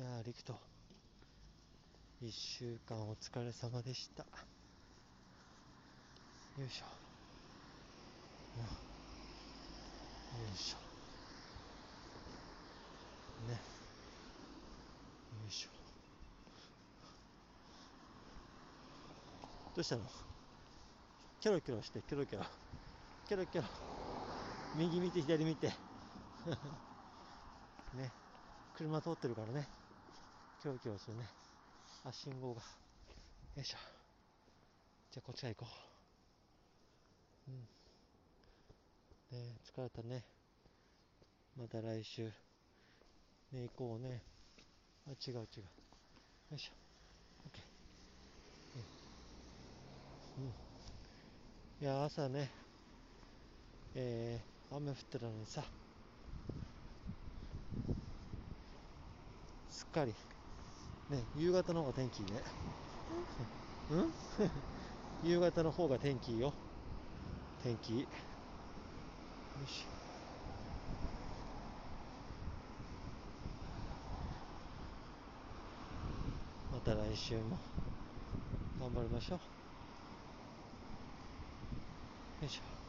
いやー、リクト、一週間お疲れ様でした。よいしょ。うんよいしょ。ね。よいしょ。どうしたの？キョロキョロして、キョロキョロ。キョロキョロ。右見て、左見て。ね。車通ってるからね。キョロキョロするね。あ、信号が。よいしょ。じゃあこっちから行こう。うん。ね疲れたね。また来週。ね行こうね。あ、違う違う。よいしょ。OK。うん。うん。いや、朝ね、えー、雨降ってたのにさ、すっかり、ね、夕方の方が天気いいね。うん？夕方の方が天気いいよ。天気いい。よいしょ。また来週も頑張りましょう。よいしょ。